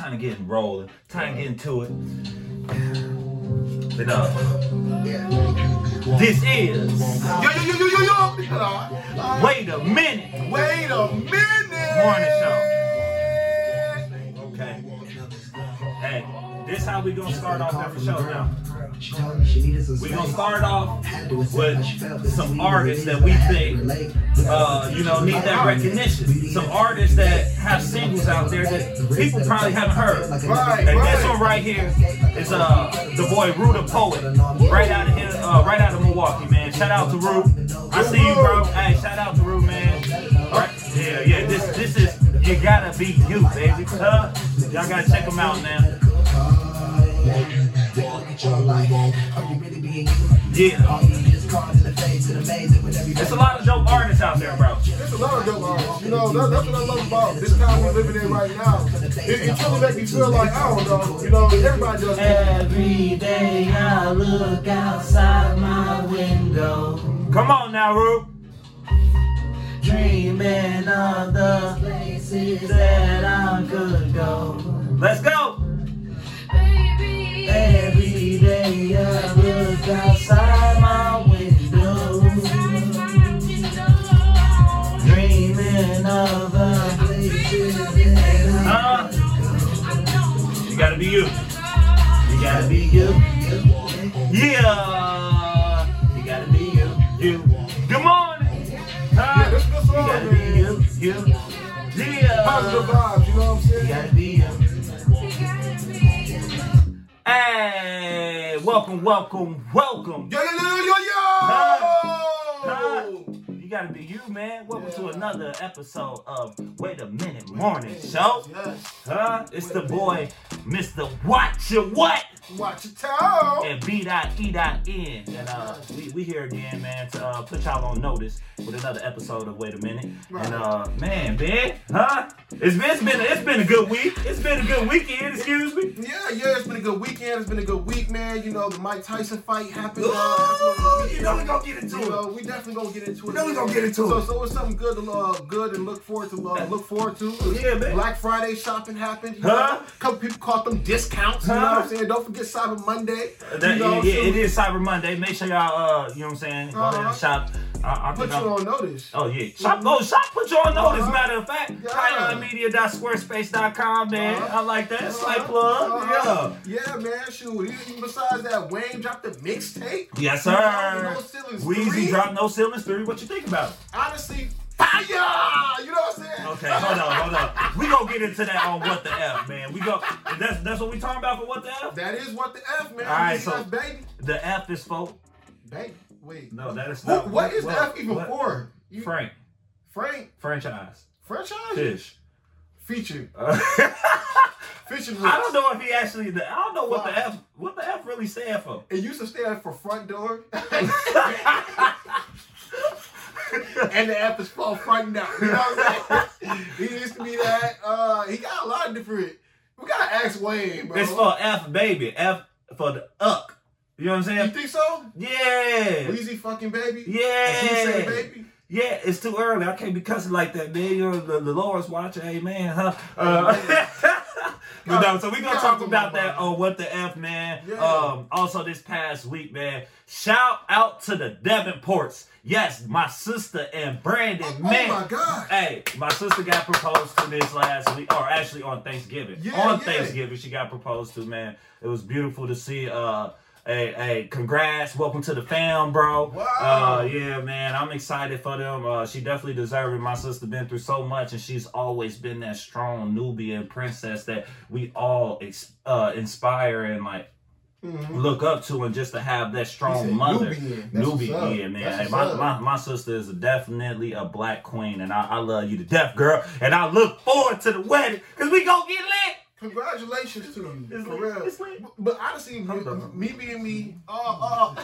Time to get rolling. Time to get into it. But, uh, this is. Yo, yo, yo, yo, yo, yo. Wait a minute. Wait a minute. Morning show. Okay. Hey, this how we gonna start off every show now. We gonna start off with some artists that we think, uh, you know, need that recognition. Some artists that have singles out there that people probably haven't heard. Right, And this one right here is uh the boy Ruda Poet, right out of here, uh, right out of Milwaukee, man. Shout out to Ru. I see you, bro. Hey, shout out to Ru, man. Right? Yeah, yeah. This this is you gotta be you, baby. Uh, y'all gotta check them out, man. Yeah. There's a lot of dope artists out there, bro. There's a lot of dope artists. You know, that, that's what I love about this time we're living in right now. It, it truly makes me feel like, I don't know, you know, everybody does that. Every day I look outside my window, Come on now, Ru. dreaming of the places that I could go. Let's go. Every welcome, welcome. Yo, yo, yo, yo, yo! You gotta you, man. Welcome to another episode of Wait a Minute Morning Show. Yes. Huh? It's the boy, Mr. Watch Your What? Watch your tone. and B.E.N. And uh, we, we here again, man, to uh, put y'all on notice with another episode of Wait a Minute. And uh, man, big, huh? It's been, it's been it's been a good week. It's been a good weekend. Excuse me. Yeah, yeah, it's been a good weekend. It's been a good week, man. You know, the Mike Tyson fight happened. Ooh, uh, you know we gonna get into You it. know, we definitely gonna get into it. You know we gonna get into it. So so it's something good to uh, good and look forward to. Uh, look forward to. Yeah, man. Black Friday shopping happened. Huh? know? Couple people caught them discounts. You know Huh? what I'm saying? Don't forget Cyber Monday. That- you know, yeah, so it is Cyber Monday. Make sure y'all, uh, you know what I'm saying, go ahead Uh-huh. and shop. I, I Put you I'm- on notice. Oh yeah, shop go shop. Put you on notice. Uh-huh. Matter of fact, Yeah. KionMedia.squarespace.com, man. Uh-huh. I like that. Slight Uh-huh. plug. Uh-huh. Yeah, man. Shoot. Even besides that, Wayne dropped the mixtape. Yeah. Yes, sir. No Ceilings Weezy 3. dropped no ceilings three. What you think about? it? Honestly, fire! You know what I'm saying? Okay, hold on, hold on. We gonna get into that on what the f, man. We go. That's that's what we talking about for what the f. That is what the F, man. All right, so- baby. The f is for Baby. Wait. no, that is not. what is the F even what? for? You, Frank Frank. franchise Franchise? fish. Feature. Uh, Fishing I don't know if he actually. I don't know what the f what the f really stand for. It used to stand for front door. and the F is for front door. You know what I'm saying? he used to be that. Uh, he got a lot of different. We gotta ask Wayne, bro. It's for f baby. F for the uck. You know what I'm saying? You think so? Yeah. Weezy fucking baby. And he Yeah. say baby. Yeah, it's too early. I can't be cussing like that, man. You know, the, the Lord's watching. Hey, man, huh? Uh, but no, so we're gonna talk about that on what the f, man. Yeah. Um, also this past week, man. Shout out to the Devonports. Yes, my sister and Brandon, Oh, man. my God. Hey, my sister got proposed to this last week, or actually on Thanksgiving. Yeah, on yeah. Thanksgiving, she got proposed to, man. It was beautiful to see. Uh, hey, hey, congrats. Welcome to the fam, bro. Wow. Uh, yeah, man. I'm excited for them. Uh, she definitely deserved it. My sister been through so much, and she's always been that strong Nubian princess that we all ex- uh, inspire and like Mhm. look up to, and just to have that strong mother. Nubian. Nubian, man. Hey, my, my, my sister is definitely a black queen, and I, I love you to death, girl. And I look forward to the wedding, because we gonna get lit. Congratulations to you, It's for lit. real. It's lit. But honestly, me, Hold on. me being me, uh, uh,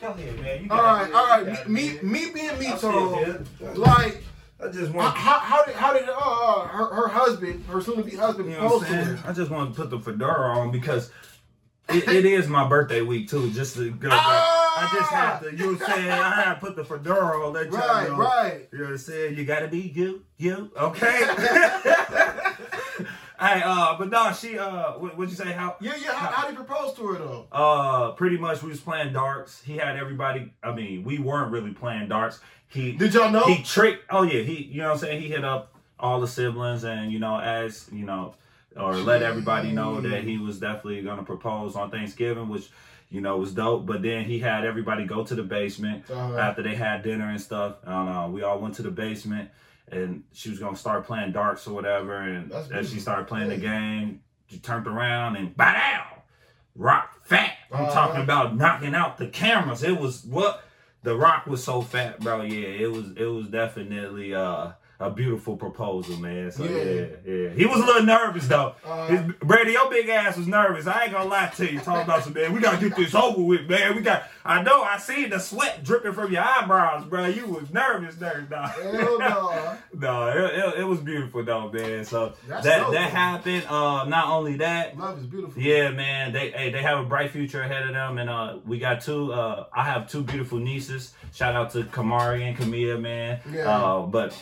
Go ahead, man. You all got right, it. all You right, got me, me, me being me, I'm Tone, like, I just want. how, how did, how did, uh, uh, her, her husband, her soon-to-be husband, You know what I'm saying? I just want to put the fedora on because it, it is my birthday week too. Just to go. Ah! I just have to. You know what I'm saying? I have to put the fedora on. Let y'all Right, know. right. You know what I'm saying? You gotta be you, you. Okay. Hey, uh, but no, she uh, what, what'd you say? How? Yeah, yeah. How, how did he propose to her though? Uh, pretty much we was playing darts. He had everybody. I mean, we weren't really playing darts. He Did y'all know? he tricked. Oh yeah, he. You know what I'm saying? He hit up all the siblings and you know as you know, or let everybody know that he was definitely gonna propose on Thanksgiving, which you know was dope. But then he had everybody go to the basement Uh-huh. after they had dinner and stuff. I don't know. We all went to the basement. And she was gonna start playing darts or whatever, and as she started playing the game, she turned around and bam, rock fat. I'm Uh-huh. talking about knocking out the cameras. It was what the rock was so fat, bro. Yeah, it was it was definitely uh a beautiful proposal, man. So yeah, Yeah. yeah. He was a little nervous though. Uh, His, Brady, your big ass was nervous. I ain't gonna lie to you. Talking about some man, we gotta get this over with, man. We got. I know. I seen the sweat dripping from your eyebrows, bro. You was nervous, nervous, dog. Hell no. No, it, it, it was beautiful though, man. So That's that dope, that man. happened. Uh, not only that, Love is beautiful. yeah, man. They hey, they have a bright future ahead of them, and uh, we got two. Uh, I have two beautiful nieces. Shout out to Kamari and Kamia, man. Yeah. Uh, but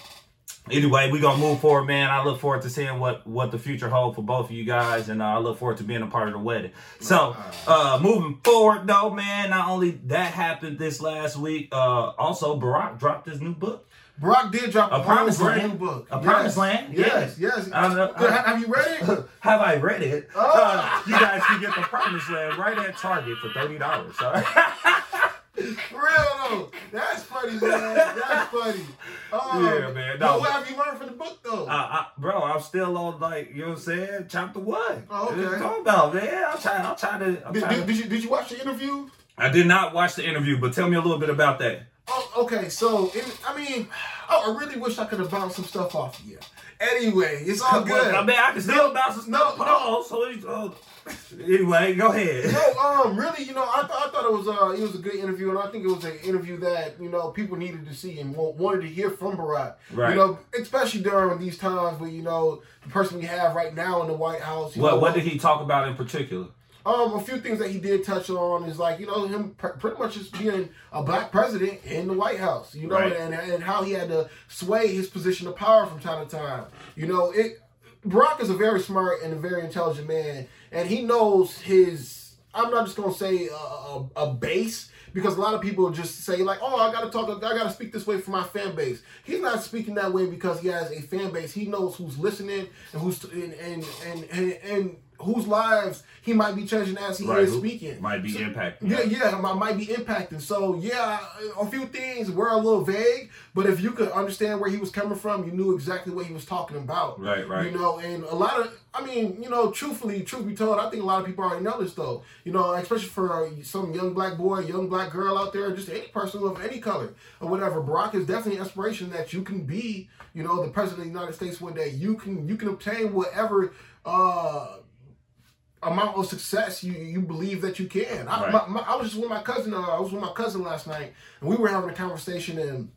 anyway, we're gonna move forward, man. I look forward to seeing what what the future holds for both of you guys, and uh, I look forward to being a part of the wedding. So, uh, moving forward, though, man. Not only that happened this last week, uh, also Barack dropped his new book. Barack did drop A a, Promised Land? new book. A Yes. Promised Land? Yes, yes. Good. Have you read it? Have I read it? Oh. Uh, you guys can get the Promised Land right at Target for thirty dollars. For real though. That's funny, man. That's funny. Um, Yeah, man. No. What have you learned from the book though? Uh, I, bro, I'm still on like you know what I'm saying, chapter one. Oh, okay. What you talking about, man? I'm trying. I'm trying to. I'm did, trying did, to did you did you watch the interview? I did not watch the interview, but tell me a little bit about that. Oh, okay. So, in, I mean, I, I really wish I could have bounced some stuff off of you. Anyway, it's all good. I mean, I can still bounce some no, stuff no. off, So it's, uh, anyway, go ahead. No, um, really, you know, I, th- I thought it was uh, it was a good interview, and I think it was an interview that you know people needed to see and wa- wanted to hear from Barack. Right. You know, especially during these times where you know the person we have right now in the White House. You know, What What did he talk about in particular? Um, a few things that he did touch on is like you know him pr- pretty much just being a black president in the White House, you know, Right. and and how he had to sway his position of power from time to time. You know, it. Barack is a very smart and a very intelligent man, and he knows his. I'm not just gonna say a, a, a base because a lot of people just say like, "Oh, I gotta talk, I gotta speak this way for my fan base." He's not speaking that way because he has a fan base. He knows who's listening and who's and and and, and, and whose lives he might be changing as he Right, is speaking. Might be impacting. Yeah, yeah, might, might be impacting. So yeah, a few things were a little vague, but if you could understand where he was coming from, you knew exactly what he was talking about. Right, right. You know, and a lot of, I mean, you know, truthfully, truth be told, I think a lot of people already know this though. You know, especially for some young black boy, young black girl out there, just any person of any color or whatever. Barack is definitely an inspiration that you can be. You know, the president of the United States one day. You can you can obtain whatever. uh amount of success you you believe that you can. I, Right. my, my, I was just with my cousin. Uh, I was with my cousin last night, and we were having a conversation. And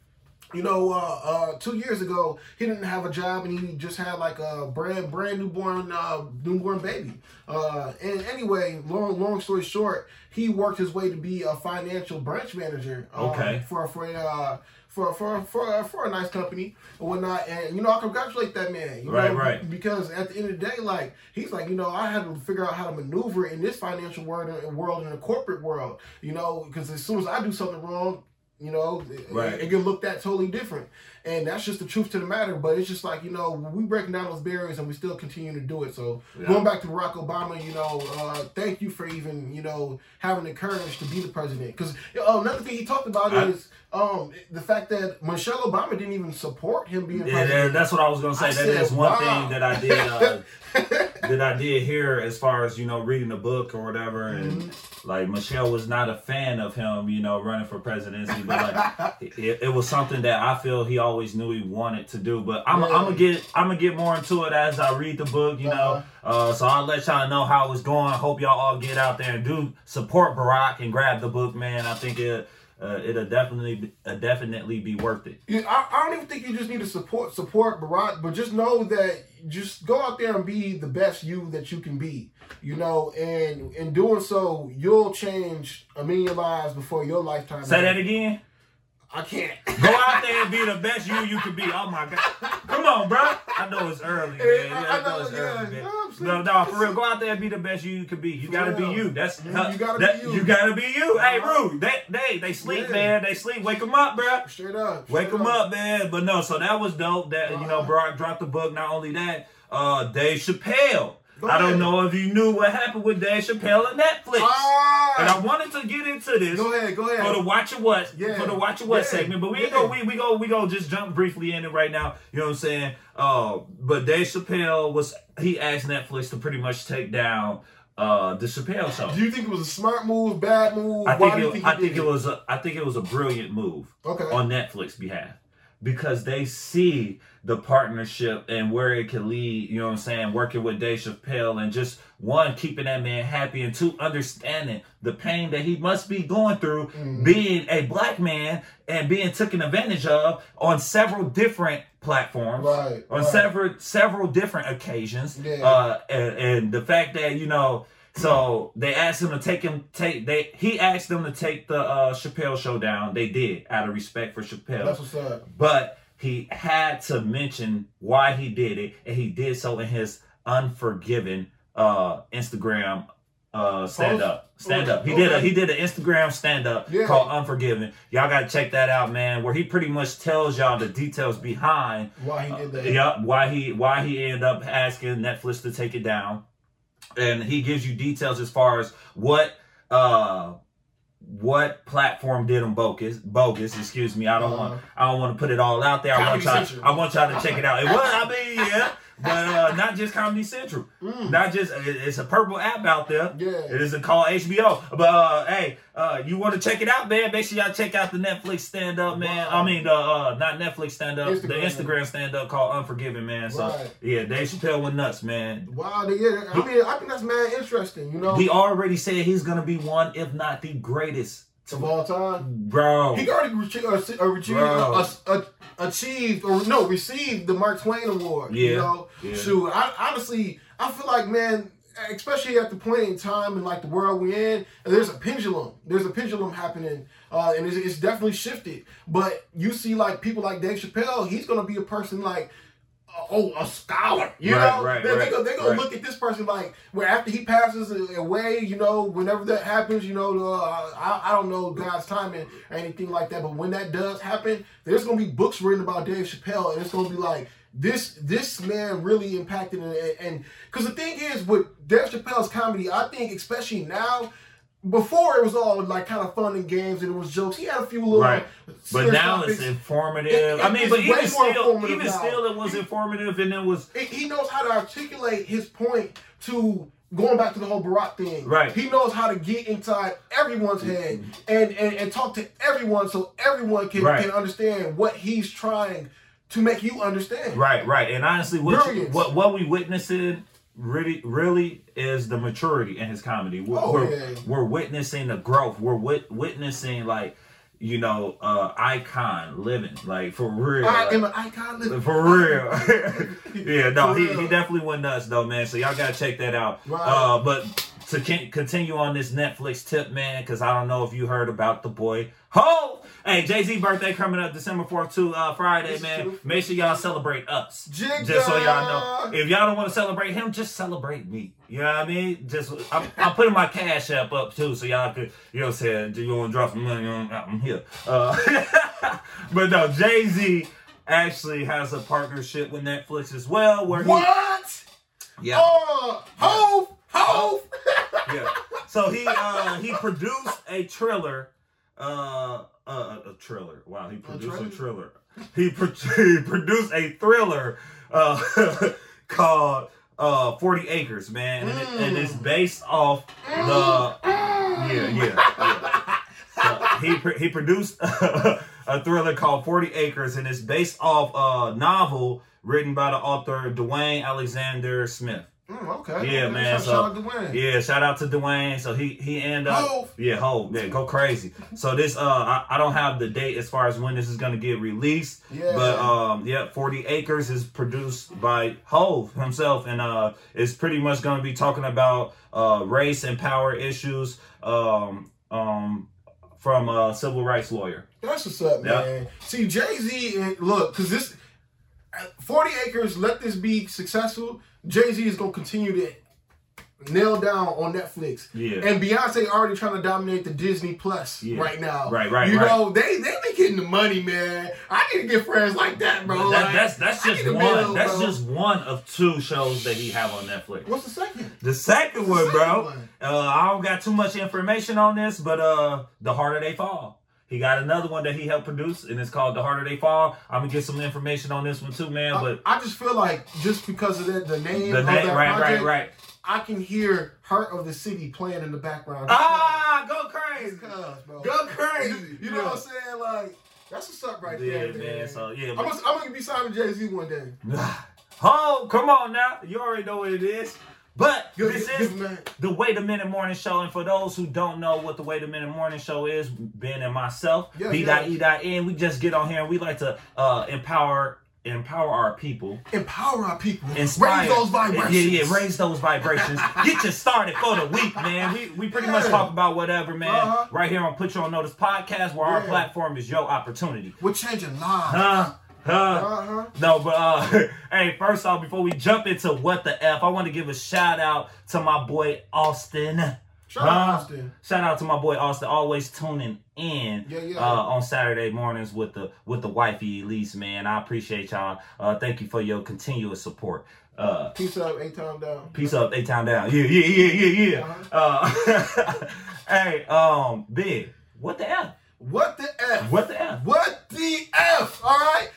you know, uh, uh, two years ago, he didn't have a job, and he just had like a brand brand newborn uh, newborn baby. Uh, and anyway, long long story short, he worked his way to be a financial branch manager. um, Okay. For for a. Uh, for, for, for, for a nice company and whatnot, and you know I congratulate that man. You Right, know, right. because at the end of the day, like he's like, you know, I had to figure out how to maneuver in this financial world, world in the corporate world. You know, because as soon as I do something wrong, you know, it- Right. it, can look that totally different. And that's just the truth to the matter. But it's just like you know, we breaking down those barriers, and we still continue to do it. So Yeah. going back to Barack Obama, you know, uh, thank you for even you know having the courage to be the president. Because another thing he talked about I- is um, the fact that Michelle Obama didn't even support him being Yeah, president. that's what I was gonna say. I That is said, one wow. thing that I did uh, that I did hear as far as you know reading the book or whatever, and Mm-hmm. like Michelle was not a fan of him, you know, running for presidency, but like it, it was something that I feel he always knew he wanted to do. But I'm. I'm gonna get I'm gonna get more into it as I read the book, you know. Uh, so I'll let y'all know how it's going. Hope y'all all get out there and do support Barack and grab the book, man. I think it. Uh, it'll definitely be- uh, definitely be worth it. Yeah, I, I don't even think you just need to support support Barack, but just know that just go out there and be the best you that you can be. You know, and in doing so, you'll change a million lives before your lifetime. Say that again. I can't. Go out there and be the best you you can be. Oh my god. Come on, bro. I know it's early, man. I I know it's yeah, early, man. No, no, for real. Go out there and be the best you can be. You gotta be you. That's Mhm, you gotta that- be you. You gotta be you. Hey, Uh-huh. Rude, they they they sleep, Yeah. man. They sleep. Wake them up, bro. Straight up. Wake them up, man. But no, so that was dope. That you know, Uh-huh. Barack dropped the book. Not only that, uh, Dave Chappelle. I don't know if you knew what happened with Dave Chappelle and Netflix. Ah! And I wanted to get into this Go ahead, go ahead. for the watch it what Yeah. for the watch it what Yeah. segment. But we Yeah. go we we go we go just jump briefly in it right now. You know what I'm saying? Uh, but Dave Chappelle was he asked Netflix to pretty much take down uh the Chappelle show. Do you think it was a smart move, bad move? I Why think do you it, think I think did it was a I think it was a brilliant move Okay. on Netflix behalf because they see the partnership and where it can lead, you know what I'm saying, working with Dave Chappelle and just one, keeping that man happy and two, understanding the pain that he must be going through Mhm. being a black man and being taken advantage of on several different platforms. Right, On right. several several different occasions. Yeah. Uh and, and the fact that, you know, so they asked him to take him take they he asked them to take the uh Chappelle show down. They did out of respect for Chappelle. That's what's up. but he had to mention why he did it, and he did so in his unforgiven uh Instagram uh stand up. Stand up. He did a he did an Instagram stand up Yeah. called Unforgiven. Y'all gotta check that out, man, where he pretty much tells y'all the details behind Why he did that? yeah, why he why he ended up asking Netflix to take it down, and he gives you details as far as what uh what platform did them bogus bogus. Excuse me, I don't Uh-huh. want I don't want to put it all out there. I want y'all I want y'all to check it out. It was I mean yeah, but uh not just Comedy Central, Mm. not just it's a purple app out there. Yeah. It isn't called HBO. But uh, hey, uh, you want to check it out, man? Make sure y'all check out the Netflix stand up, man. Wow. I mean, the uh, not Netflix stand up, the Instagram. Stand up called Unforgiven, man. So Right. yeah, Dave Chappelle went nuts, man. Wow, yeah. I mean, I think that's mad interesting. You know, He already said he's gonna be one, if not the greatest, of all time. bro. He already re- uh, se- uh, uh, achieved, or no, received the Mark Twain Award. You Yeah, know, yeah. shoot. I honestly, I feel like, man, especially at the point in time and like the world we're in, there's a pendulum. There's a pendulum happening, uh, and it's, it's definitely shifted. But you see, like people like Dave Chappelle, he's gonna be a person like. Oh, a scholar, you Right, know. right, they, right, they gonna, they gonna look at this person like, where after he passes away, you know, whenever that happens, you know, uh, I, I don't know God's timing or anything like that, but when that does happen, there's gonna be books written about Dave Chappelle, and it's gonna be like this this man really impacted and- and because the thing is with Dave Chappelle's comedy, I think especially now. Before it was all like kind of fun and games and it was jokes. He had a few little, Right. But now it's informative. It- I mean, but even still, even now. still, it was informative, and it was he- he knows how to articulate his point to going back to the whole Barack thing. Right. He knows how to get inside everyone's mm-hmm. head and, and, and talk to everyone so everyone can, Right. can understand what he's trying to make you understand. Right, right. And honestly, what Brilliance. what what we witnessing really really is the maturity in his comedy. We're, Oh, we're, yeah. we're witnessing the growth. We're wit- witnessing like you know uh icon living like for real. I like, am an icon. living- for real. yeah, no, For he, real. he definitely went nuts though, man. So y'all gotta check that out. Right. Uh, but to continue on this Netflix tip, man, because I don't know if you heard about the boy Ho. Hey, Jay Z birthday coming up December fourth, too, uh, Friday, This man. true. Make sure y'all celebrate us. Jigga. Just so y'all know, if y'all don't want to celebrate him, just celebrate me. You know what I mean? Just I'm, I'm putting my cash app up too, so y'all could, you know, what I'm saying, Do you want to drop some money on? I'm here. Uh, but no, Jay Z actually has a partnership with Netflix as well, where he, What? yeah, Oh, Hove, Hove. yeah. So he uh he produced a thriller, uh, uh a thriller. Wow, he produced a thriller. He, pro- he produced a thriller uh called uh 40 Acres, man, and, it, and it's based off the yeah yeah. yeah. So he pr- he produced a thriller called 40 Acres, and it's based off a novel written by the author Dwayne Alexander Smith. Mm, okay. Yeah, okay. man, Shout, so- shout out to Wayne. Yeah, shout out to Dwayne. So he he end up yeah, ho, yeah, go crazy. So this uh I, I don't have the date as far as when this is gonna get released. Yeah. But um yeah, 40 Acres is produced by Hove himself and uh it's pretty much gonna be talking about uh race and power issues um um from a civil rights lawyer. That's what's up, Yeah. man. See, Jay Z, look, because this, 40 acres, let this be successful. Jay Z is gonna continue to nail down on Netflix. Yeah. And Beyonce already trying to dominate the Disney Plus Yeah. right now. Right, right, You right. know, they they be getting the money, man. I need to get friends like that, bro. That- Like, that's that's just one. build, that's bro. just one of two shows that he have on Netflix. What's the second? The second the one, second bro. one? Uh, I don't got too much information on this, but uh, the harder they fall. He got another one that he helped produce, and it's called "The Harder They Fall." I'm gonna get some information on this one too, man. I, But I just feel like just because of that, the name the of name, right, right, project, right. I can hear "Heart of the City" playing in the background. Ah, go crazy, bro. go crazy. You, know what I'm saying? Like that's what's up right Yeah, there, man. man. So yeah, I'm gonna, I'm gonna be signing Jay Z one day. Oh, come on now. You already know what it is. But this is the Wait a Minute Morning Show. And for those who don't know what the Wait a Minute Morning Show is, Ben and myself, Yeah, B.E.N, we just get on here and we like to uh, empower empower our people. Empower our people. Inspire. Raise those vibrations. Yeah, yeah, raise those vibrations. Get you started for the week, man. We, we pretty much talk about whatever, man. Uh-huh. Right here on Put You on Notice podcast, where our platform is your opportunity. We're changing lives. Huh? Huh? Uh-huh. No, but uh, hey, first off, before we jump into what the f, I want to give a shout out to my boy Austin. Shout out Huh? Austin. Shout out to my boy Austin, always tuning in Yeah, yeah. Uh, on Saturday mornings with the with the wifey Elise, man. I appreciate y'all. Uh, thank you for your continuous support. Uh, Peace up, eight time down. peace up, eight town down. Yeah, yeah, yeah, yeah, yeah. Uh, hey, um, big. What the f? What the F? What the f? What the F? All right.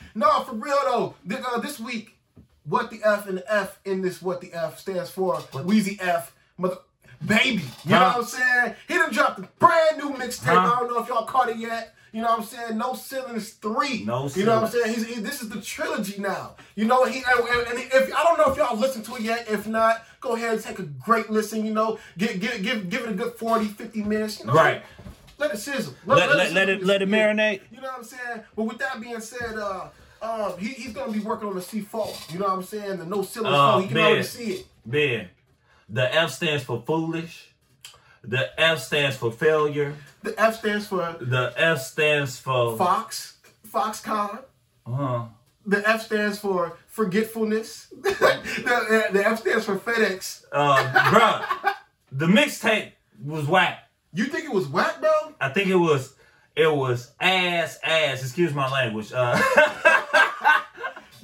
For real though. Th- uh, this week, what the F and the F in this what the F stands for Weezy F, mother baby. You know what I'm saying? He done dropped a brand new mixtape. Huh? I don't know if y'all caught it yet. You know what I'm saying? No ceilings three. No ceilings. You know what I'm saying? He's, he, this is the trilogy now. You know he and, and- if I don't know if y'all listened to it yet. If not, go ahead and take a great listen. You know, give give give, give it a good 40, 50 minutes. You know, Right. Let it sizzle. Let- let- sizzle let it- this let it year. marinate. You know what I'm saying? But with that being said, uh, um, he, he's gonna be working on the C4. You know what I'm saying? The no ceilings Oh, phone. He can man. already see it. Ben, the F stands for foolish. The F stands for failure. The F stands for The F stands for Fox, Foxconn. Uh-huh. The F stands for forgetfulness. the, the F stands for FedEx. uh, bruh. The mixtape was whack. You think it was whack, bro? I think it was it was ass ass. Excuse my language. Uh,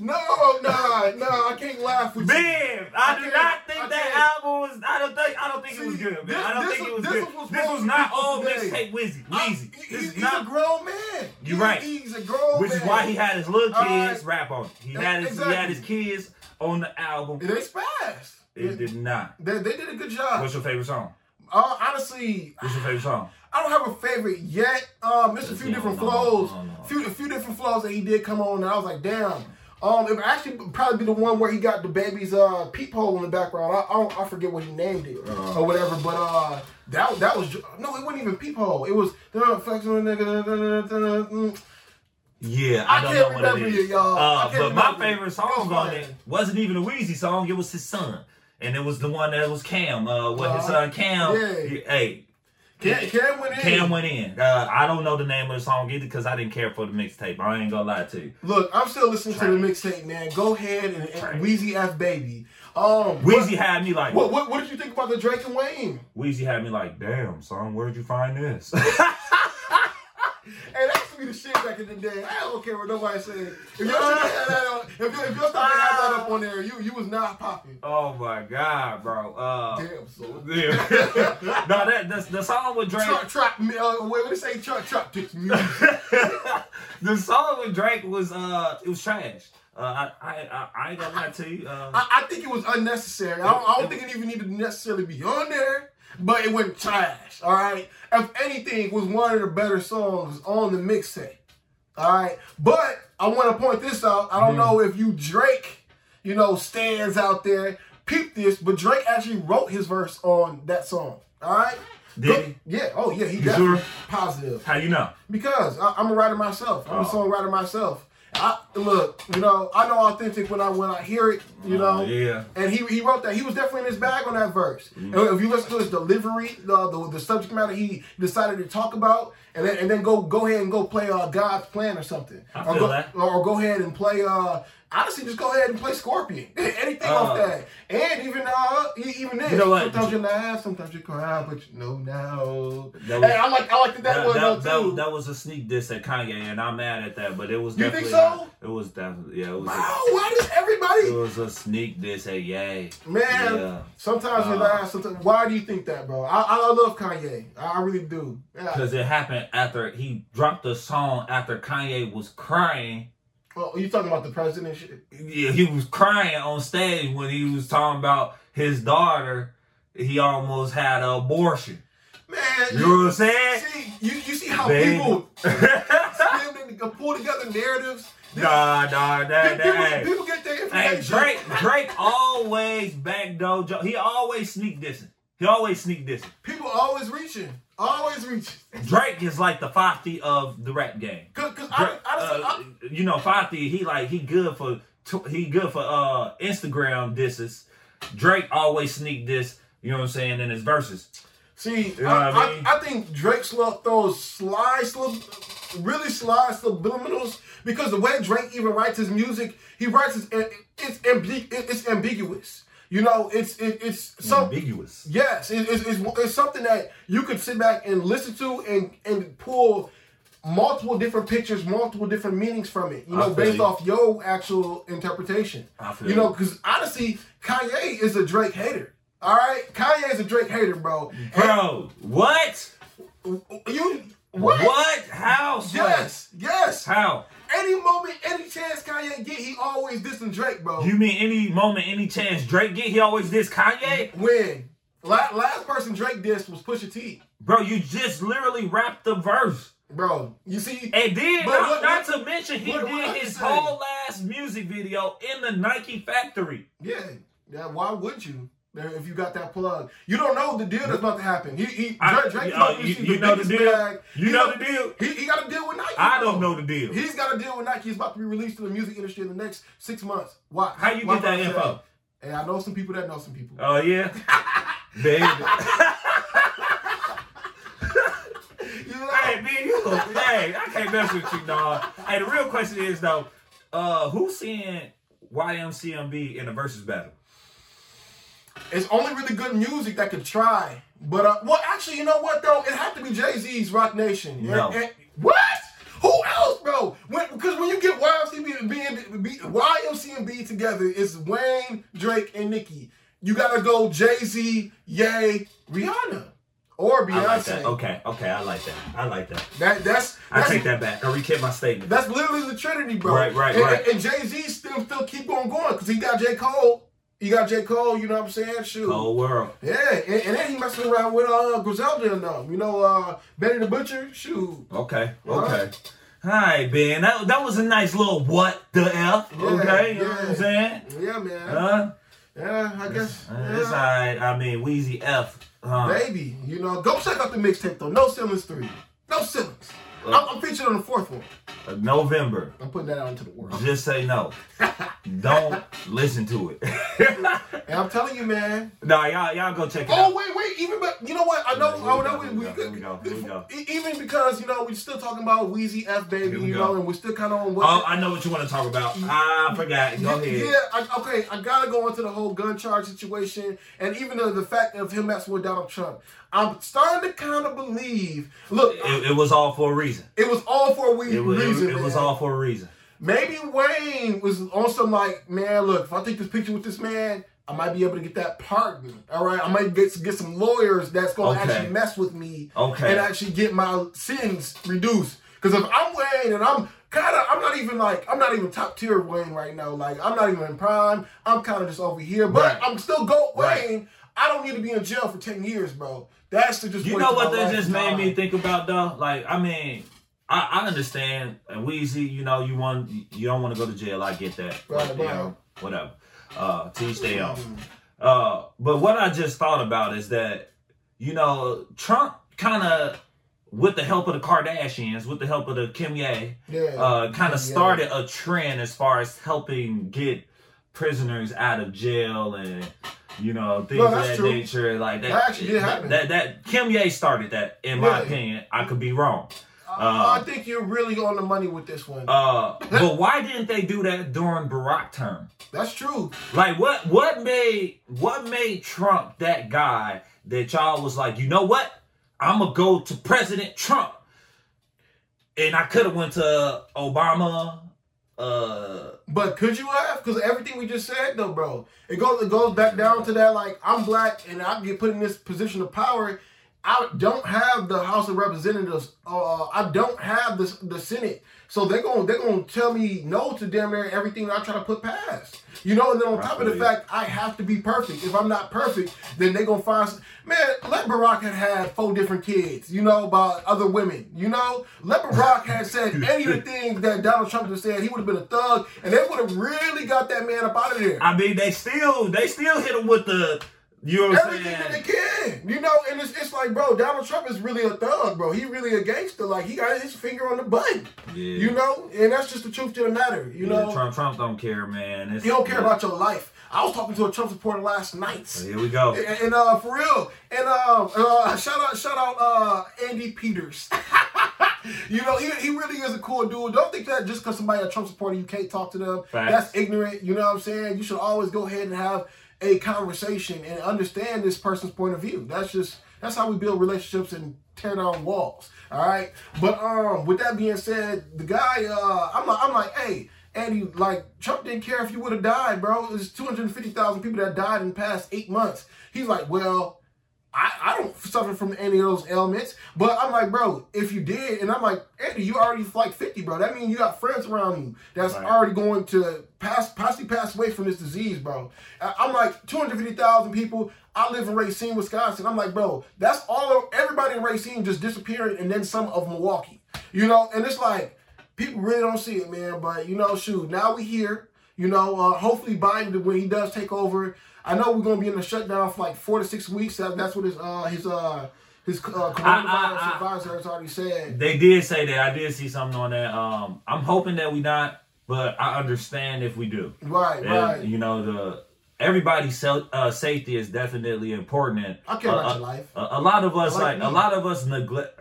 No, nah, nah. I can't laugh with you. Ben, I do can't- think I that can't. album was. I don't think. I don't think it was good, man. this- I don't this think it was- this good. was This was not all mixtape. I- Weezy. he- he's not. a grown man. You're He- right. He's a grown Which man. is why he had his little kids right. rap on. it. He had his he had his kids on the album. It ain't spaz. It did not. They, they did a good job. What's your favorite song? Uh, honestly, What's your favorite song? I don't have a favorite yet. Um, there's a few Yeah, different no, flows, no, no. few a few different flows that he did come on, and I was like, damn. Um, it would actually probably be the one where he got the baby's uh peephole in the background. I I, don't, I forget what he named it Uh-huh. or whatever, but uh, that that was no, it wasn't even peephole. It was uh. Yeah, I I, don't can't know what it remember it, y'all. Uh, but my favorite song on it wasn't even a Weezy song. It was his son, and it was the one that was Cam. Uh, what his Uh-huh. son Cam? Yeah. hey, Cam, Cam went in. Cam went in. Uh, I don't know the name of the song either because I didn't care for the mixtape. I ain't gonna lie to you. Look, I'm still listening to the mixtape, man. Go ahead and, and Weezy F baby. Um, Weezy had me like, What, what what did you think about the Drake and Wayne? Weezy had me like, damn son, where'd you find this? Hey, that used to be the shit back in the day. I don't care what nobody say. If your shit had that on, if, your- if your stuff had that up on there, you you was not popping. oh my god, bro. Uh, Damn, so. yeah. no, that the, the song with Drake. Truck, me- uh, what do they say? Truck, truck, dicks music. the song with Drake was uh, it was trash. Uh, I, I I I ain't gonna lie to you. Uh, I, I think it was unnecessary. I don't, I don't think it even needed to necessarily be on there, but it went trash. All right. If anything, it was one of the better songs on the mixtape. All right. But I want to point this out. I don't hmm. know if you Drake, you know, stands out there. Peep this, but Drake actually wrote his verse on that song. All right. Did he? Yeah. Oh yeah. He You definitely sure? positive how you know? because I, I'm a writer myself. I'm a Oh. songwriter myself. I look, you know, I know authentic when I when I hear it, you know. Oh, yeah. And he he wrote that. He was definitely in his bag on that verse. Mm-hmm. And if you listen to his delivery, the, the the subject matter he decided to talk about, and then and then go go ahead and go play uh, God's plan or something. I or feel go, that. Or, go ahead and play uh honestly, just go ahead and play Scorpion. Anything Uh, off that, and even uh, even this. You know what? Sometimes you laugh, sometimes you cry, but you know now. That was- Hey, I like I like that, that, That, one that, that, that was a sneak diss at Kanye, and I'm mad at that. But it was You think definitely so? it was definitely yeah. It was wow, a, why does everybody? it was a sneak diss at Yay. Man, Yeah. sometimes you Uh, laugh. Sometimes, why do you think that, bro? I, I love Kanye. I, really do. Yeah. Because it happened after he dropped the song after Kanye was crying. Well, you talking about the president shit? Yeah, he was crying on stage when he was talking about his daughter. He almost had an abortion. Man, You know what I'm saying? see, you, you see how Baby. people and pull together narratives. nah, nah, that, people, that. people get their Hey, information. Drake, Drake always backdoor. He always sneak dissing. He always sneak dissing. People always reaching, always. Drake is like the Fati of the rap game. Cause, cause I, Drake, honestly, uh, you know, Fati, he like he good for he good for uh Instagram disses. Drake always sneak diss. You know what I'm saying in his verses. See, You know I, I mean? I, I think Drake slug throws sly, slip, really sly subliminals because the way Drake even writes his music, he writes it, it's ambi- it's ambiguous. You know, it's it, it's some Ambiguous. yes, it, it's, it's it's something that you could sit back and listen to and and pull multiple different pictures, multiple different meanings from it. You know, based you. off your actual interpretation. You know, because honestly, Kanye is a Drake hater. All right, Kanye is a Drake hater, bro. Bro, what? You what? What? How? Yes, yes. How? Any moment, any chance Kanye get, he always dissing Drake, bro. You mean any moment, any chance Drake get, he always diss Kanye? When La- last person Drake dissed was Pusha T, Bro, you just literally rapped the verse. bro. You see, And then, But not, what- not to mention, he did his whole last music video in the Nike factory. yeah, yeah. Why would you? If you got that plug, you don't know the deal that's about to happen. He, he I- Drake, Drake you- about uh, you- you know the deal? bag. You He know got- the deal? He, he got to deal with Nike. I don't know the deal. He's got to deal with Nike. He's about to be released to the music industry in the next six months. Why? How you Why get that info? Hey, I know some people that know some people. Oh yeah, baby. You know? hey, man, you, hey, I can't mess with you, dog. Hey, the real question is though, uh, who's seeing YMCMB in the versus battle? It's only really good music that could try. But uh, well, actually, you know what though? It had to be Jay Z's Roc Nation. And- No. and- what? Who else, bro? When, because when you get YMCB and B, YMC and B together, it's Wayne, Drake, and Nicki. You gotta go Jay Z, Ye, Rihanna, or Beyonce. Like that. Okay, okay, I like that. I like that. That that's I take that back. I recant my statement. That's literally the Trinity, bro. Right, right, and, right. And, Jay Z still still keep on going because he got J Cole. He got J Cole. You know what I'm saying? Shoot. Whole world. Yeah, and, and then he messing around with uh Griselda and them. You know, uh Benny the Butcher. Shoot. Okay, All okay. right. All right, Ben. That, that was a nice little what the F. Yeah, okay, you know what. I'm saying? Yeah, man. Huh? yeah, I guess. Uh, It's yeah. alright. I mean, Weezy F. Huh? Baby, you know, go check out the mixtape though. No ceilings three. No ceilings. I'm, I'm featured on the fourth one. Uh, November. I'm putting that out into the world. Just say no. Don't listen to it. And I'm telling you, man. no, y'all, y'all go check it out. Oh out. wait, wait. Even but you know what? I know. We I know. We, we we, go, we go, here we go. Even because you know we're still talking about Weezy F baby, you know, and we're still kind of on what. Oh, I know what you want to talk about. I forgot. Go yeah, ahead. yeah, I, okay. I gotta go into the whole gun charge situation, and even the, the fact of him messing with Donald Trump. I'm starting to kind of believe. Look, It, it was all for a reason. It was all for a we- It was, reason. it was all for a reason. Maybe Wayne was on some like, man, look, if I take this picture with this man, I might be able to get that pardon. All right, I might get get some lawyers that's gonna Okay. actually mess with me Okay. and actually get my sins reduced. Because if I'm Wayne and I'm kind of, I'm not even like, I'm not even top tier Wayne right now. Like, I'm not even in prime. I'm kind of just over here, but Right. I'm still GOAT Right. Wayne. I don't need to be in jail for ten years, bro. That's to just You know what that just made time. me think about though? Like, I mean, I, I understand and Weezy, you know, you want you don't want to go to jail. I get that. Right, you know, whatever. Uh T stay on. Uh but what I just thought about is that, you know, Trump kinda with the help of the Kardashians, with the help of the Kim Ye, Yeah. uh, kind of started a trend as far as helping get prisoners out of jail and you know things No, of that true. nature. Like that, That actually did happen. That, that Kim Ye started that, in my Yeah. opinion. I could be wrong. Uh, I think you're really on the money with this one. Uh, but why didn't they do that during Barack term? That's true. Like what what made what made Trump that guy that y'all was like, you know what? I'm gonna go to President Trump, and I could have went to Obama. Uh, but could you have? Because everything we just said, though, bro, it goes it goes back down to that. Like I'm black and I get put in this position of power. I don't have the House of Representatives. Uh, I don't have the the Senate. So they're gonna they're gonna tell me no to damn near everything I try to put past. You know, and then on top of the fact I have to be perfect. If I'm not perfect, then they're gonna find man, let Barack had had four different kids, you know, by other women. You know? Let Barack had said any of the things that Donald Trump has said, he would have been a thug, and they would have really got that man up out of there. I mean, they still they still hit him with the you know what I'm Everything that they can. You know, and it's, it's like, bro, Donald Trump is really a thug, bro. He really a gangster. Like, he got his finger on the button. Yeah. You know? And that's just the truth to the matter. You Yeah, know? Trump Trump don't care, man. It's, He don't care about your life. I was talking to a Trump supporter last night. Here we go. And, and, uh, for real, and um, uh, shout out, shout out, uh, Andy Peters. you know, he, he really is a cool dude. Don't think that just because somebody a Trump supporter, you can't talk to them. Facts. That's ignorant. You know what I'm saying? You should always go ahead and have a conversation and understand this person's point of view. That's just that's how we build relationships and tear down walls. All right. But um, with that being said, the guy, uh, I'm like, I'm like, hey. Andy, like Trump didn't care if you would have died, bro. There's 250,000 people that died in the past eight months. He's like, well, I, I don't suffer from any of those ailments. But I'm like, bro, if you did, and I'm like, Andy, you already like 50, bro. That means you got friends around you that's Right. already going to pass, possibly pass away from this disease, bro. I'm like, 250,000 people. I live in Racine, Wisconsin. I'm like, bro, that's all of everybody in Racine just disappearing, and then some of Milwaukee. You know, and it's like, people really don't see it, man. But you know, shoot, now we here. You know, uh, hopefully Biden, when he does take over, I know we're gonna be in the shutdown for like four to six weeks. That's what his uh, his uh, his uh, coronavirus I- I- advisor has already said. They did say that. I did see something on that. Um, I'm hoping that we not, but I understand if we do. Right, And, right. You know the everybody's self, uh, safety is definitely important. And I care uh, about your life. A, a lot of us, Like like, a lot of us neglect,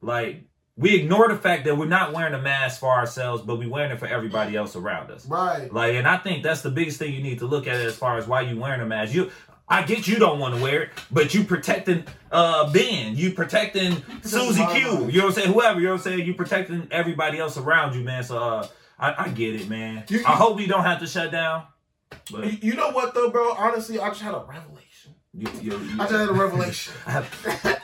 like we ignore the fact that we're not wearing a mask for ourselves, but we're wearing it for everybody else around us. Right. Like, and I think that's the biggest thing you need to look at as far as why you wearing a mask. You, I get you don't want to wear it, but you protecting uh Ben, you protecting Susie Q, you know what I'm saying? Whoever, you know what I'm saying? You protecting everybody else around you, man. So uh, I, I get it, man. You- I hope we don't have to shut down. But You- know what though, bro? Honestly, I just had a revelation. You, you, you, I just had a revelation.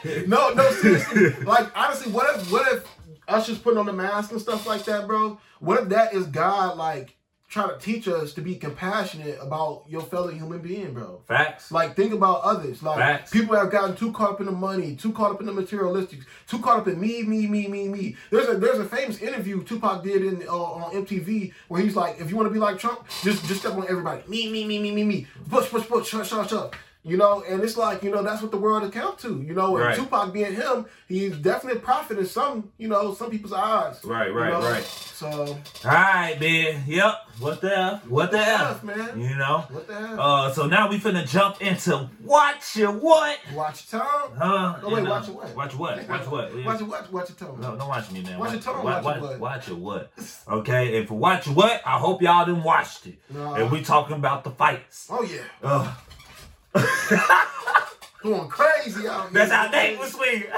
No, no, seriously. like honestly, what if what if us just putting on the mask and stuff like that, bro? What if that is God like trying to teach us to be compassionate about your fellow human being, bro? Facts. Like think about others. Like Facts. people have gotten too caught up in the money, too caught up in the materialistics, too caught up in me, me, me, me, me. There's a there's a famous interview Tupac did in uh, on MTV where he's like, if you want to be like Trump, just just step on everybody. Me, me, me, me, me, me. Push, push, push, shut, shut, shut. You know, and it's like, you know, that's what the world account to. You know, and Right. Tupac being him, he's definitely a prophet in some, you know, some people's eyes. Right, you right, know? right. So All right, man. Yep. What the F? What the F? F, man? You know? what the hell? Uh, so now we finna jump into watch your what? watch your tongue. Huh? Oh, wait, watch your what? Watch what? Watch what? Watch your what? Watch your tongue. No, don't watch me, man. Watch your tongue, Watch, watch your watch, what? watch your what? Okay, and for watch your what, I hope y'all done watched it. No. And we talking about the fights. Oh yeah. Uh, going crazy out here. that's how they was swinging.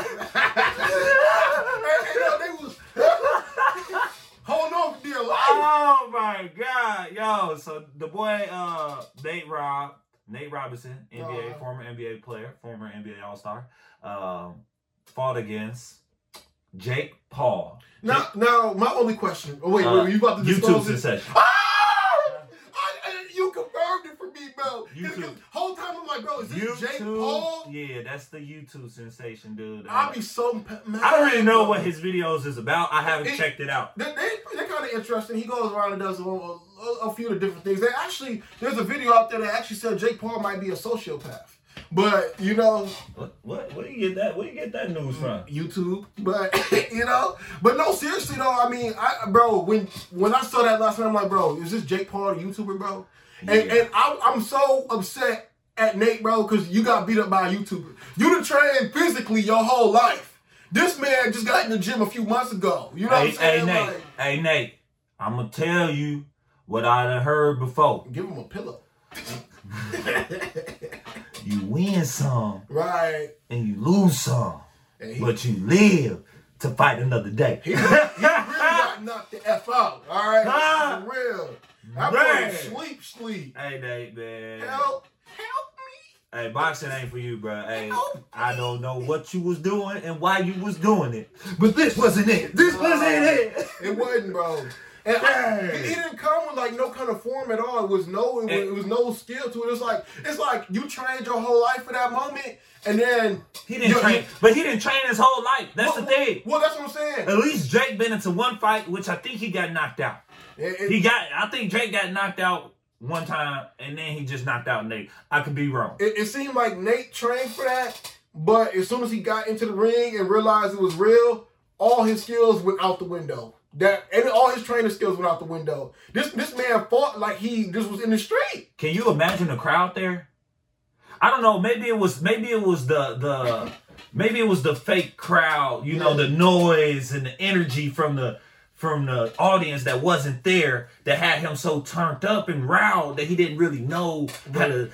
Hey, they was holding on for dear life. oh my god, yo! So the boy, uh, Nate Rob, Nate Robinson, NBA Uh. former NBA player, former NBA All Star, um, fought against Jake Paul. Now, now, my only question. Oh wait, Uh, wait, you about to YouTube disclose it? sensation. Ah! I, I, you confirmed it for me, bro. YouTube. Whole time I'm like, bro, is this Jake Paul? yeah, that's the YouTube sensation, dude. I'll be so mad. I don't really know what his videos is about. I haven't It- checked it out. They, they, they're kind of interesting. He goes around and does a, a, a few of different things. They actually, there's a video out there that actually said Jake Paul might be a sociopath. But, you know, What? What? Where do you get that? Where do you get that news from? YouTube, but you know, but no, seriously though. I mean, I bro, when when I saw that last night, I'm like, bro, is this Jake Paul, a YouTuber, bro? And Yeah. and I, I'm so upset at Nate, bro, because you got beat up by a YouTuber. You done trained physically your whole life. This man just got in the gym a few months ago. You know Hey, what I'm saying? hey, Nate. Like, Hey, Nate. I'm gonna tell you what I done heard before. give him a pillow. You win some Right. and you lose some, he, but you live to fight another day. he, he really got knocked the F out. All right? Huh? For real. That Man. boy sleep, sleep. Hey, Nate, man. Help. Help. Hey, boxing ain't for you, bro. Hey, Help I don't know what you was doing and why you was doing it, but this wasn't it. This wasn't it. It wasn't, bro. And I, Dang. he didn't come with like no kind of form at all. It was no, it was, it was no skill to it. It's like it's like you trained your whole life for that moment, and then He didn't you- train, but he didn't train his whole life. That's well, the thing. Well, that's what I'm saying. At least Jake been into one fight, which I think he got knocked out. It- it- He got, I think Jake got knocked out one time, and then he just knocked out Nate. I could be wrong. it, it seemed like Nate trained for that, but as soon as he got into the ring and realized it was real, all his skills went out the window. That and all his training skills went out the window. This this man fought like he just was in the street. Can you imagine the crowd there? I don't know. Maybe it was. Maybe it was the the. Maybe it was the fake crowd. You know, the noise and the energy from the from the audience that wasn't there that had him so turned up and riled that he didn't really know how to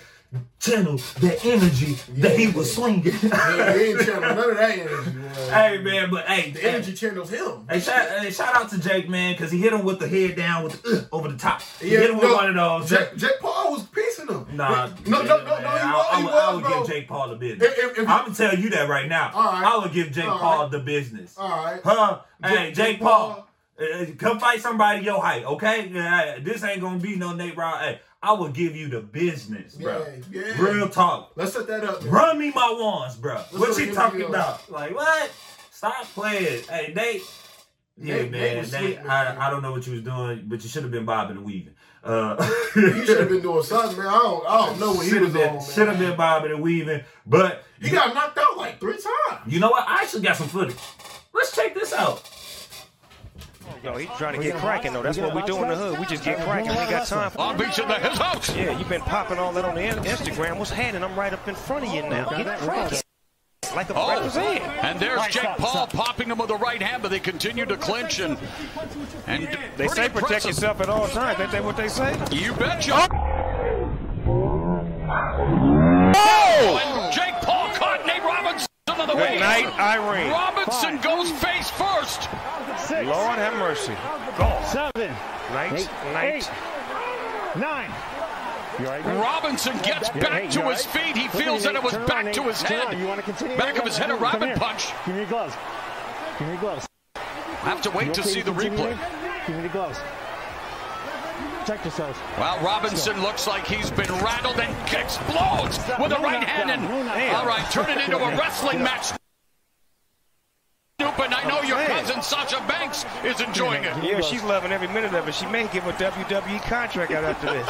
channel the energy that he was swinging. Yeah, he ain't channel none of that energy. Man. hey man, but hey, The hey, energy channels him. Hey, shout, hey, shout out to Jake, man, because he hit him with the head down with the, uh, over the top. He Yeah, hit him with one of those. Jake, Jake Paul was piecing him. Nah, no, no, no, no, man, he I, was, I he would, I was, would bro. give Jake Paul the business. If- if- if- I'm gonna tell you that right now. All right. I would give Jake All Paul right. the business. All right. Huh? Jake- hey, Jake, Jake Paul, uh, come fight somebody your height, okay? Yeah, this ain't gonna be no Nate Brown. Hey, I will give you the business, bro. Yeah, yeah. Real talk. Let's set that up. man. Run me my ones, bro. what go you talking about? Like what? Stop playing. Hey, Nate. Yeah, Nate- Nate man. Nate, sweet, man. I, I don't know what you was doing, but you should have been bobbing and weaving. Uh, He should have been doing something, man. I don't, I don't know what he was been, on, should have been bobbing and weaving. But He got knocked out like three times. you know what? I actually got some footage. Let's check this out. Yo, he trying to get cracking though. That's what we do in the hood. We just get cracking. We ain't got time for Long Beach in the his house. Yeah, you've been popping all that on the Instagram. What's happening? I'm right up in front of you now. Get cracking. Like a Oh, breakfast and there's Jake Paul popping him with the right hand, but they continue to clinch and and They pretty say protect impressive. yourself at all times. Ain't that what they say? You betcha. Oh! And Jake Paul caught Nate Robinson on the way. Good night, Irene. Robinson goes face first. Lord have mercy. Go. Seven, Night, eight, night. eight, nine. You all right, Greg? Robinson gets Yeah, back hey, to his right? feet. He Look feels that it was Turn back to his Turn head. You want to continue? Back of his head, a Come rabbit punch. Give me your gloves. Give me your gloves. Have to wait You to okay see the replay. Nate? Give me the gloves. Check yourselves. Well, Robinson looks like he's been rattled and explodes with a right hand. And knockdown, no knockdown. all right, turn it into a wrestling match. Stupid, I know your cousin Sasha Banks is enjoying it. Yeah, she's loving every minute of it. She may give a WWE contract out after this.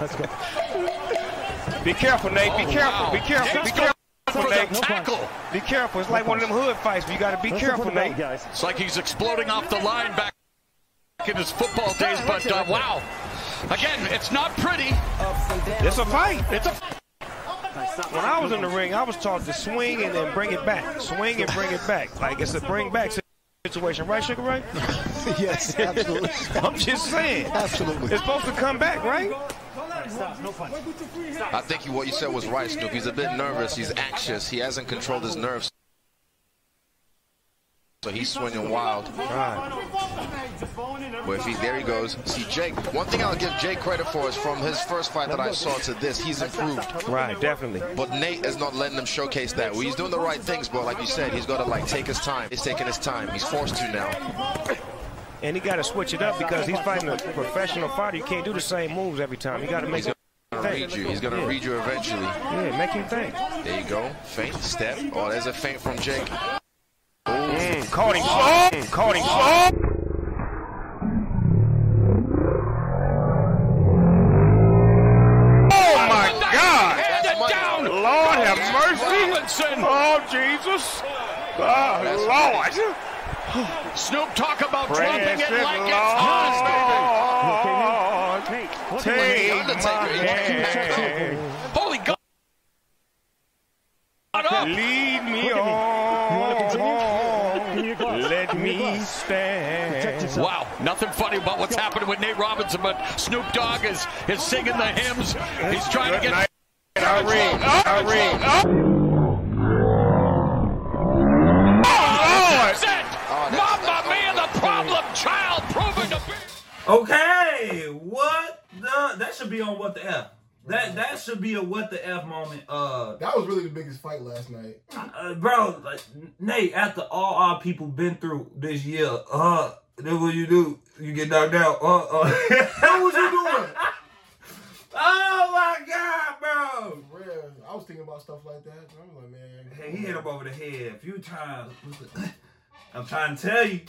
Let's go. Be careful, Nate. Be careful. Be careful. Be careful, For the Nate. tackle. Be careful. It's like one of them hood fights, but you got to be careful, go for the belt, Nate. guys. It's like he's exploding off the line back in his football days, but uh, wow. Again, it's not pretty. It's a fight. It's a When I was in the ring, I was taught to swing and then bring it back. Swing and bring it back. Like it's a bring back situation, right, Sugar Ray? Yes, absolutely. I'm just saying. Absolutely. It's supposed to come back, right? I think you- what you said was right, Snoop. He's a bit nervous. He's anxious. He hasn't controlled his nerves. So he's swinging wild. Right. But if he, there he goes. See, Jake, one thing I'll give Jake credit for is from his first fight that I saw to this, he's improved. Right, definitely. But Nate is not letting him showcase that. Well, he's doing the right things, but like you said, he's got to like take his time. He's taking his time. He's forced to now. And he got to switch it up because he's fighting a professional fighter. You can't do the same moves every time. You got to make He's it gonna read you. He's gonna read you eventually. Yeah, make him think. There you go. Feint, step. Oh, there's a feint from Jake. Mm, caught him. Mm, caught him. Oh my God! down. Lord have mercy! Robinson. Oh Jesus! Oh Lord! Snoop talk about Precious dropping it like it's hot, Lord, Nate, look at take. Undertaker, my he wants to hand. Holy God. Lead me Look at me. You wanna on. Stand. Wow, nothing funny about what's happening with Nate Robinson, but Snoop Dogg is, is singing the hymns. He's trying to get. Irene, Irene. Oh, that's it! Mamma mia, the problem child proving to be. Okay, what the? That should be on what the f. That that should be a what the f moment. Uh, That was really the biggest fight last night. uh bro, like Nate. After all our people been through this year, uh, then what you do? You get knocked out. Uh, uh. What was you doing? oh my god, bro. Real. I was thinking about stuff like that. I'm like, man. Hey, he hit him over the head a few times. I'm trying to tell you,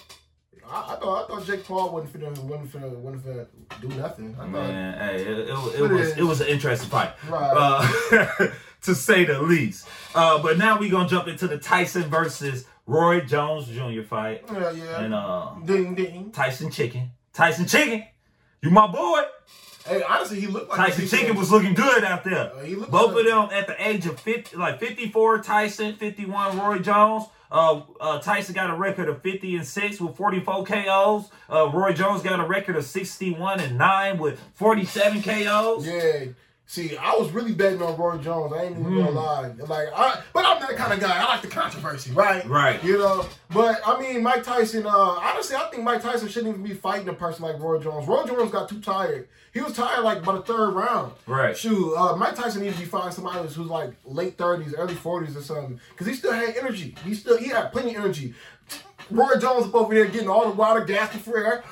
I, I thought I thought Jake Paul wasn't finna wasn't finna wasn't finna do nothing. I thought man. Hey, it, it, it It was it was an interesting fight, Right. uh, to say the least. Uh, but now we are gonna jump into the Tyson versus Roy Jones Jr. fight, yeah, yeah. and uh, ding ding. Tyson Chicken, Tyson Chicken, you my boy. Hey, honestly, he looked like Tyson Chicken was looking good out there. Uh, Both like- of them at the age of 50, like 54, Tyson, 51, Roy Jones. Uh, uh, Tyson got a record of 50 and 6 with 44 KOs. Uh, Roy Jones got a record of 61 and 9 with 47 KOs. Yeah. See, I was really betting on Roy Jones. I ain't even Hmm. gonna lie. Like, I, but I'm that kind of guy. I like the controversy, right? Right. You know. But I mean, Mike Tyson. Uh, honestly, I think Mike Tyson shouldn't even be fighting a person like Roy Jones. Roy Jones got too tired. He was tired like by the third round. Right. Shoot, uh, Mike Tyson needs to be fighting somebody who's, like late thirties, early forties or something, because he still had energy. He still he had plenty of energy. Roy Jones up over there getting all the water, gasping for air.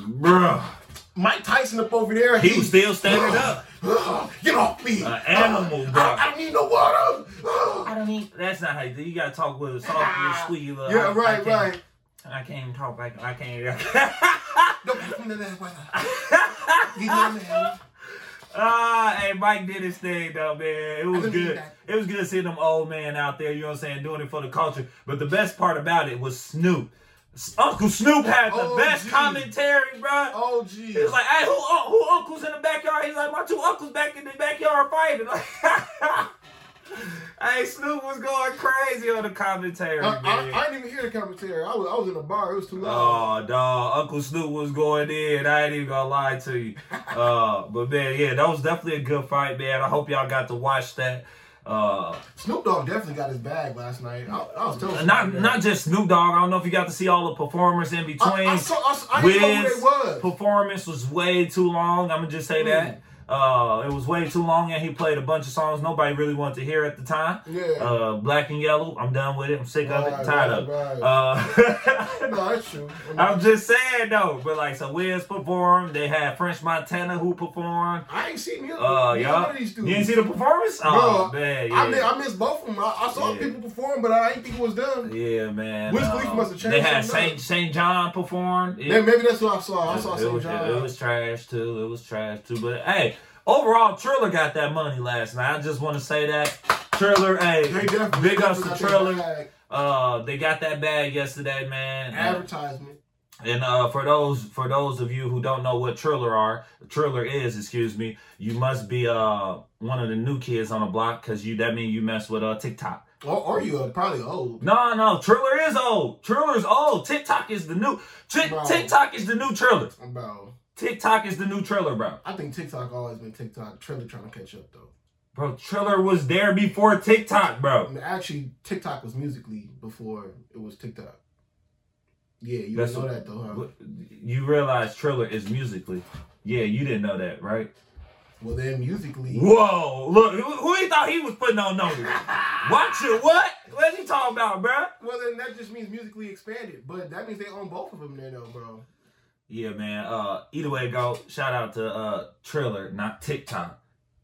Bruh. Mike Tyson up over there. He was still standing up. Get off me! An animal, bro. I, I don't need no water. I don't need. That's not how you do. You gotta talk with a soft, little squeaky little. yeah, I- I right, can't- right. I can't even talk like I can't. Don't put me in that weather. Get in there. Ah, hey, Mike did his thing though, man. It was good. It was good seeing them old man out there, you know what I'm saying, doing it for the culture. But the best part about it was Snoop. Uncle Snoop had the Oh, best commentary, bro. Oh, gee. He was like, hey, who, uh, who uncles in the backyard? He's like, my two uncles back in the backyard fighting. Like, hey, Snoop was going crazy on the commentary, I, I. I didn't even hear the commentary. I was, I was in a bar. It was too loud. Oh, dog. Uncle Snoop was going in. I ain't even gonna lie to you. Uh, but man, yeah, that was definitely a good fight, man. I hope y'all got to watch that. Uh, Snoop Dogg definitely got his bag last night. I, I was telling not Snoop not just Snoop Dogg. I don't know if you got to see all the performers in between. I, I saw. I, I didn't know who Wiz they was. performance was way too long. I'm gonna just say that. Uh, it was way too long, and he played a bunch of songs nobody really wanted to hear at the time. Yeah. Uh, Black and Yellow. I'm done with it. I'm sick of it. Right, Tired right, of it. right. Uh, no, that's true. I'm just saying though, but like so Wiz performed. They had French Montana who performed. I ain't seen neither, Uh, y'all, of these you didn't see the performance? Oh Bro, man, yeah. I, I missed both of them. I, I saw Yeah. people perform, but I didn't think it was done. Yeah, man. Wiz uh, Khalifa must have changed They had Saint Saint Jhn performed. It- Maybe, that's what I saw. I saw it was, John. it was trash too. It was trash too. But hey, overall, Triller got that money last night. I just want to say that Triller. Hey, big ups to Triller. Uh, they got that bag yesterday, man. Advertisement. And uh, for those for those of you who don't know what Triller are, Triller is, excuse me, you must be uh one of the new kids on the block because you that means you mess with uh TikTok. Or, or you are probably old. No, no, Triller is old. Triller's old. TikTok is the new. Bro. TikTok is the new Triller. Bro, TikTok is the new Triller, bro. I think TikTok always been TikTok. Triller trying to catch up though. Bro, Triller was there before TikTok, bro. Actually, TikTok was Musical.ly before it was TikTok. Yeah, you That's know what- that though, huh? You realize Triller is Musical.ly. Yeah, you didn't know that, right? Well, then Musical.ly. Whoa, look, who, who he thought he was putting on notice? Watch it, what? What you talking about, bro? Well, then that just means Musical.ly expanded, but that means they own both of them, then, though, bro. Yeah, man. Uh, either way, go. Shout out to uh Triller, not TikTok.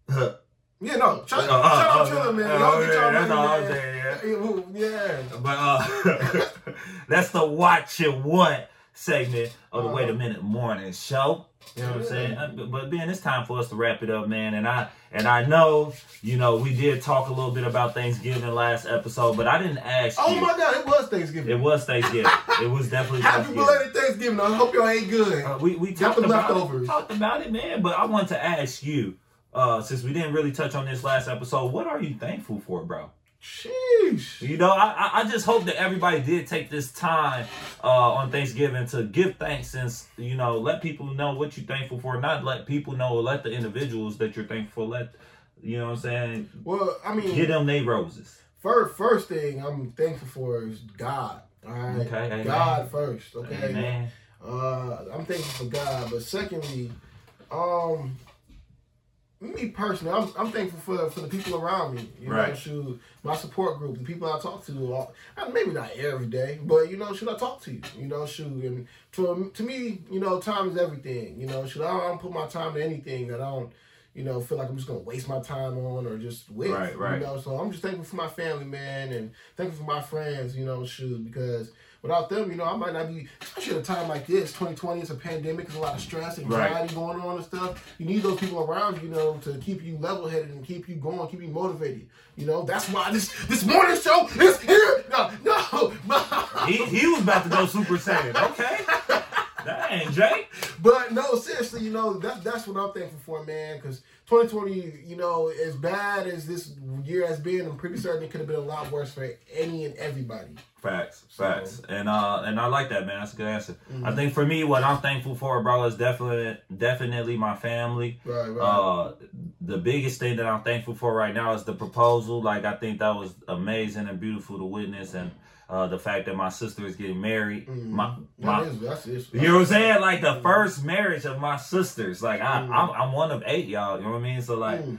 Yeah, no, shout, Uh, out uh, Triller, man. uh, Y'all get y'all that's all I'm saying, yeah. Yeah, yeah. But uh, that's the watch it what segment of the Wait a Minute Morning Show. You know what I'm saying? Uh, But, Ben, it's time for us to wrap it up, man. And I and I know, you know, we did talk a little bit about Thanksgiving last episode, but I didn't ask Oh you. my God, it was Thanksgiving. It was Thanksgiving. it was definitely Happy Thanksgiving. belated Thanksgiving. I hope y'all ate good. Uh, we we talked about leftovers. it, talked about it, man. But I want to ask you, uh, since we didn't really touch on this last episode, what are you thankful for, bro? Sheesh. You know, I, I- just hope that everybody did take this time uh, on Thanksgiving to give thanks and you know let people know what you're thankful for. Not let people know, let the individuals that you're thankful for. Let you know what I'm saying. Well, I mean, Give them they roses. first first thing I'm thankful for is God. All right, Okay, amen. God first. Okay, Amen. Uh, I'm thankful for God, but secondly, um, me personally, I'm, I'm thankful for for the people around me. You know, Right. shoot, my support group, the people I talk to, all, maybe not every day, but you know, should I talk to you? You know, shoot, and to to me, you know, time is everything. You know, should I I don't put my time to anything that I don't. You know, feel like I'm just gonna waste my time on or just with. Right, right. You know, so I'm just thankful for my family, man, and thankful for my friends. You know, shoot, because without them, you know, I might not be, especially at a time like this, 2020, it's a pandemic, there's a lot of stress, and anxiety Right. going on and stuff. You need those people around you, you know, to keep you level headed and keep you going, keep you motivated. You know, that's why this this morning show is here. No, no, He, he was about to go Super Saiyan. Okay. Dang, Jay. But no, seriously, you know that that's what I'm thankful for, man. Because 2020, you know, as bad as this year has been, I'm pretty certain it could have been a lot worse for any and everybody. Facts, facts, and uh, and I like that, man. That's a good answer. Mm-hmm. I think for me, what I'm thankful for, bro, is definitely, definitely my family. Right, right. Uh, the biggest thing that I'm thankful for right now is the proposal. Like, I think that was amazing and beautiful to witness, and uh, the fact that my sister is getting married. My, my, Mm-hmm. That is, that's, you know what I'm saying? Like the first marriage of my sisters. Like I, I'm, I'm one of eight, y'all. You know what I mean? So like, Mm.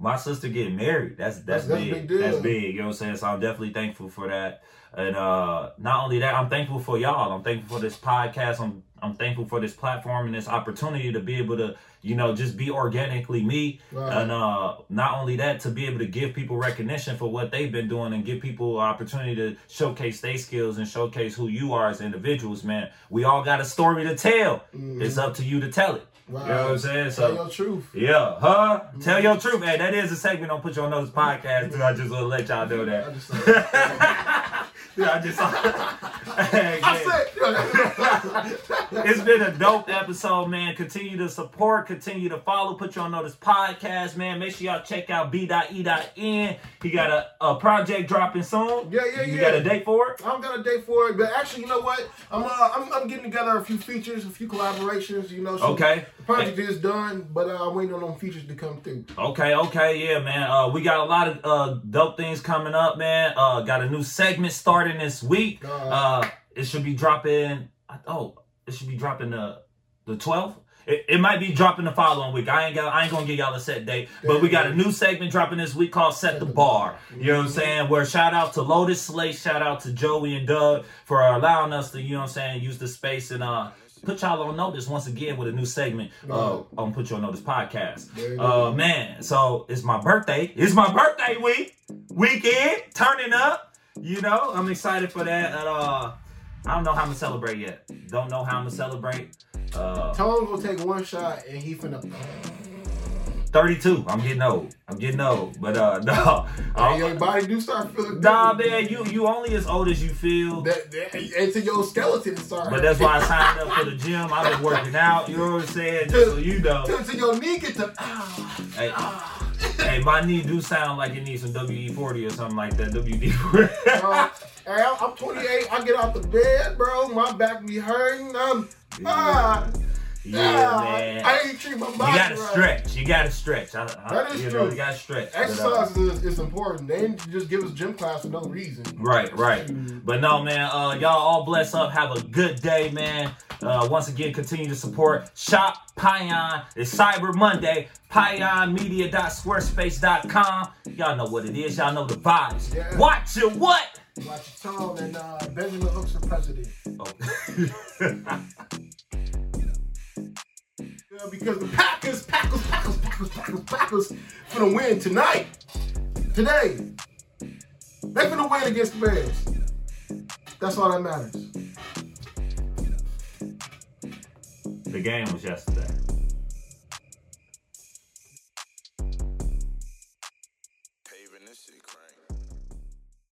my sister getting married. That's that's, That's- that's big. big deal. That's big. You know what I'm saying? So I'm definitely thankful for that. And uh not only that, I'm thankful for y'all. I'm thankful for this podcast. I'm I'm thankful for this platform and this opportunity to be able to, you know, just be organically me. Right. And uh not only that, to be able to give people recognition for what they've been doing and give people an opportunity to showcase their skills and showcase who you are as individuals, man. We all got a story to tell. It's up to you to tell it. You know what I'm saying? So, Tell your truth. yeah, huh? Tell your truth, man. That is a segment on Put You on Notice podcast. Too. I just want to let y'all know I that. Yeah, I just. I said, It's been a dope episode, man. Continue to support, continue to follow, put you on notice podcast, man. Make sure y'all check out B.E.N. He got a, a project dropping soon. Yeah, yeah, yeah. You got a date for it? I don't got a date for it, but actually, you know what? I'm uh, I'm, I'm getting together a few features, a few collaborations. You know, so Okay. Project is done, but uh, I'm waiting on them features to come through. Okay, okay, yeah, man. Uh, we got a lot of uh, dope things coming up, man. Uh, got a new segment starting this week. Uh, it should be dropping. Oh, it should be dropping the the 12th. It, it might be dropping the following week. I ain't got. I ain't gonna give y'all a set date, but we got a new segment dropping this week called "Set the Bar." You know what I'm saying? Where shout out to Lotus Slate, shout out to Joey and Doug for allowing us to, you know what I'm saying, use the space and uh put y'all on notice once again with a new segment uh, on Put You on Notice podcast. Uh man, so it's my birthday. It's my birthday week. Weekend, turning up. You know, I'm excited for that. And, uh I don't know how I'm gonna celebrate yet. Don't know how I'm gonna celebrate. Uh Tell gonna take one shot and he finna. 32. I'm getting old. I'm getting old. But uh no. Hey, your body do start feeling. Nah, man, you you only as old as you feel. That, that, into your skeleton start. But that's why I signed up for the gym. I've been working out. You know what I'm saying? Just so you know. Until your knee get to. Ah, Hey, hey, my knee do sound like it needs some WE40 or something like that. WD40. uh, hey, I'm I'm 28. I get out the bed, bro. My back be hurting. I'm. Ah, yeah, ah, man. I ain't treat my body. You gotta right. stretch. You gotta stretch. I, I, That is you true. Know, you gotta stretch. But, uh, Exercise is, is important. They didn't just give us gym class for no reason. Right, right. But no, man, uh, y'all all bless up. Have a good day, man. Uh, once again, continue to support Shop Pion. It's Cyber Monday. PionMedia.squarespace.com. Y'all know what it is. Y'all know the vibes. Yeah. Watch your what? Watch your tone and uh, Benjamin Hooks for president. Oh. Because the Packers, Packers, Packers, Packers, Packers, Packers finna win tonight. Today. They're gonna win against the Bears. That's all that matters. the game was yesterday.